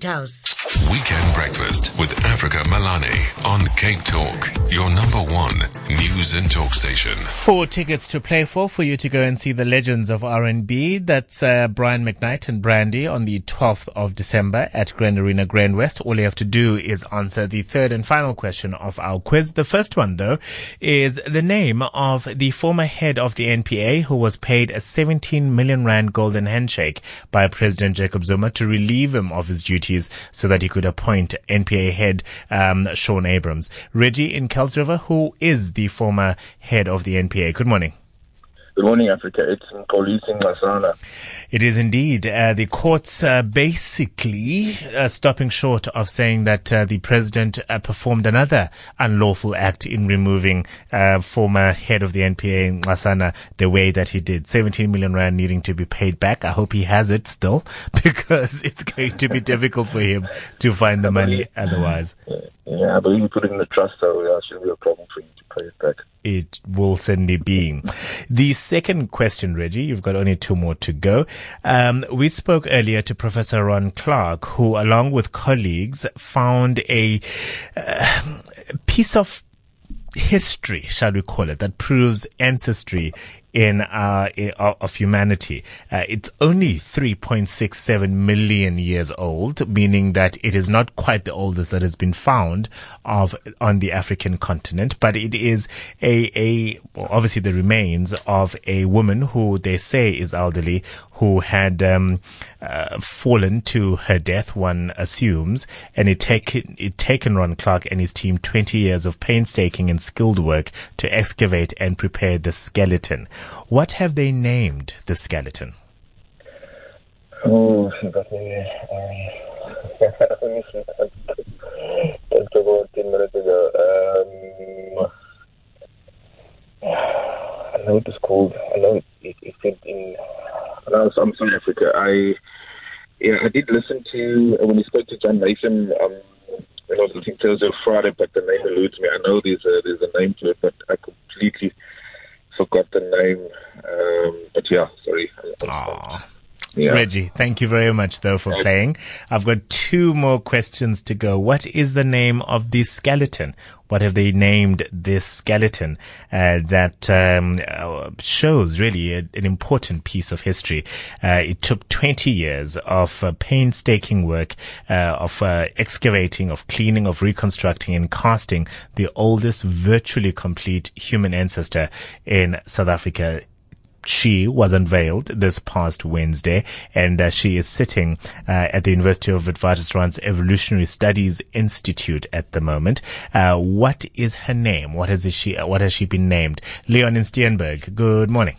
House. Weekend Breakfast with Africa Melane on Cape Talk, your number one news and talk station. Four tickets to play for for you to go and see the legends of R&B. That's uh, Brian McKnight and Brandy on the 12th of December at Grand Arena Grand West. All you have to do is answer the third and final question of our quiz. The first one, though, is the name of the former head of the NPA who was paid a 17 million rand golden handshake by President Jacob Zuma to relieve him of his duties so that he could appoint NPA head um, Shaun Abrahams. Reggie in Kuils River, who is the former head of the NPA. Good morning. Good morning, Africa. It's Mxolisi Nxasana. It is indeed. Uh, the courts uh, basically uh, stopping short of saying that uh, the president uh, performed another unlawful act in removing uh, former head of the NPA, Masana, the way that he did. 17 million rand needing to be paid back. I hope he has it still because it's going to be difficult for him to find the money otherwise. Yeah, I believe you put it in the trust, so yeah, it shouldn't be a problem for you to pay it back. It will certainly be. The second question, Reggie, you've got only two more to go. Um, we spoke earlier to Professor Ron Clarke, who, along with colleagues, found a uh, piece of history, shall we call it, that proves ancestry in uh, of humanity. Uh, it's only 3.67 million years old, meaning that it is not quite the oldest that has been found of on the African continent, but it is a a obviously the remains of a woman who they say is elderly who had um, uh, fallen to her death, one assumes, and it taken it taken Ron Clarke and his team 20 years of painstaking and skilled work to excavate and prepare the skeleton. What have they named the skeleton? Oh. Um, just about 10 minutes ago. I know it was called. I know it, it, said in. I'm South Africa. I yeah, I did listen to when you spoke to John Nathan. Um, when I was listening Thursday Friday, but the name eludes me. I know there's a there's a name to it, but I completely forgot the name. Um, but yeah, sorry. Aww. Yeah. Reggie, thank you very much though for playing. I've got two more questions to go. What is the name of the skeleton? What have they named this skeleton uh, that um, uh, shows really a, an important piece of history? Uh, it took 20 years of uh, painstaking work uh, of uh, excavating, of cleaning, of reconstructing and casting the oldest virtually complete human ancestor in South Africa she was unveiled this past Wednesday, and uh, she is sitting uh, at the University of Witwatersrand's Evolutionary Studies Institute at the moment. Uh, what is her name? What has she? What has she been named? Leon in Steenberg. Good morning.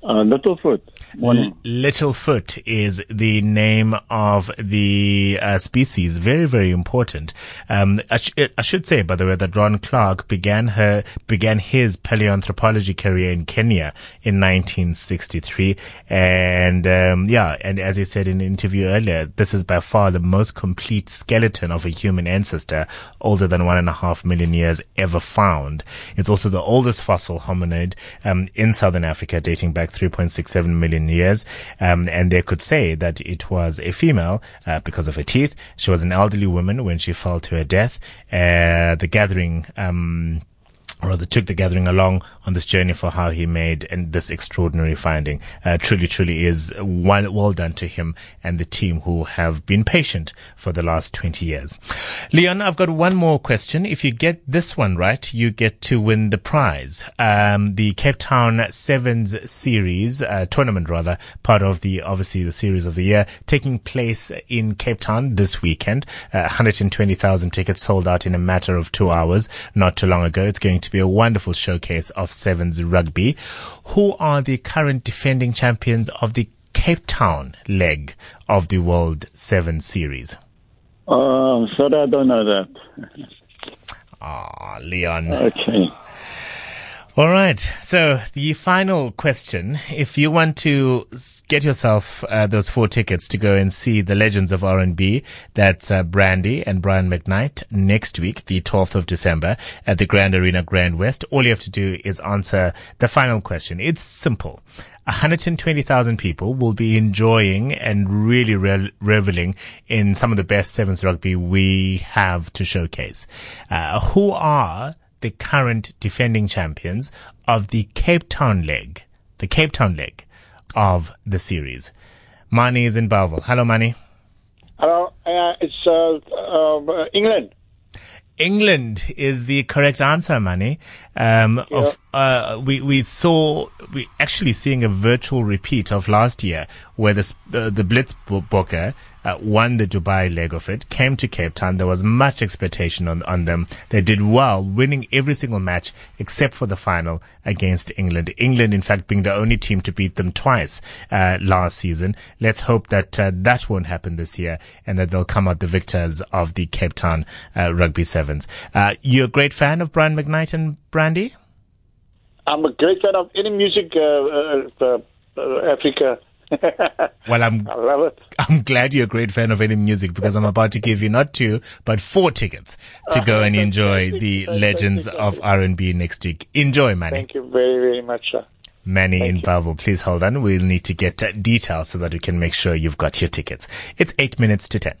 Uh, Littlefoot. L- Littlefoot is the name of the uh, species. Very, very important. Um, I, sh- I, should say, by the way, that Ron Clarke began her began his paleoanthropology career in Kenya in 1963, and um, yeah, and as he said in an interview earlier, this is by far the most complete skeleton of a human ancestor older than one and a half million years ever found. It's also the oldest fossil hominid um, in southern Africa, dating back 3.67 million years. Um, and they could say that it was a female uh, because of her teeth. She was an elderly woman when she fell to her death. Uh, the gathering, um, or rather took the gathering along on this journey for how he made and this extraordinary finding. Uh, truly, truly is well, done to him and the team who have been patient for the last 20 years. Leon, I've got one more question. If you get this one right, you get to win the prize. Um, the Cape Town Sevens series, uh, tournament rather, part of the, obviously the series of the year, taking place in Cape Town this weekend. Uh, 120,000 tickets sold out in a matter of two hours not too long ago. It's going to be a wonderful showcase of Sevens rugby. Who are the current defending champions of the Cape Town leg of the World Seven Series? Oh, sorry, I don't know that. Ah, Leon. Okay. All right. So the final question, if you want to get yourself uh, those four tickets to go and see the legends of R&B, that's uh, Brandy and Brian McKnight next week, the 12th of December at the Grand Arena Grand West. All you have to do is answer the final question. It's simple. 120,000 people will be enjoying and really re- reveling in some of the best sevens rugby we have to showcase. Uh, who are the current defending champions of the Cape Town leg? The Cape Town leg of the series. Mani is in Bellville. Hello, Mani. Hello, uh, it's uh, uh, England. England is the correct answer, Mani. Um, of, uh, we, we saw, we actually seeing a virtual repeat of last year where the, uh, the Blitz Booker uh, won the Dubai leg of it, came to Cape Town. There was much expectation on, on them. They did well, winning every single match except for the final against England. England, in fact, being the only team to beat them twice, uh, last season. Let's hope that, uh, that won't happen this year and that they'll come out the victors of the Cape Town, uh, Rugby Sevens. Uh, you're a great fan of Brian McKnight and Brandy? I'm a great fan of any music, uh, uh, Africa. well, I'm I love it. I'm glad you're a great fan of any music because I'm about to give you not two but four tickets to go and enjoy the legends of R&B next week. Enjoy, Manny. Thank you very very much, sir. Manny in Bellville, please hold on. We'll need to get details so that we can make sure you've got your tickets. It's eight minutes to ten.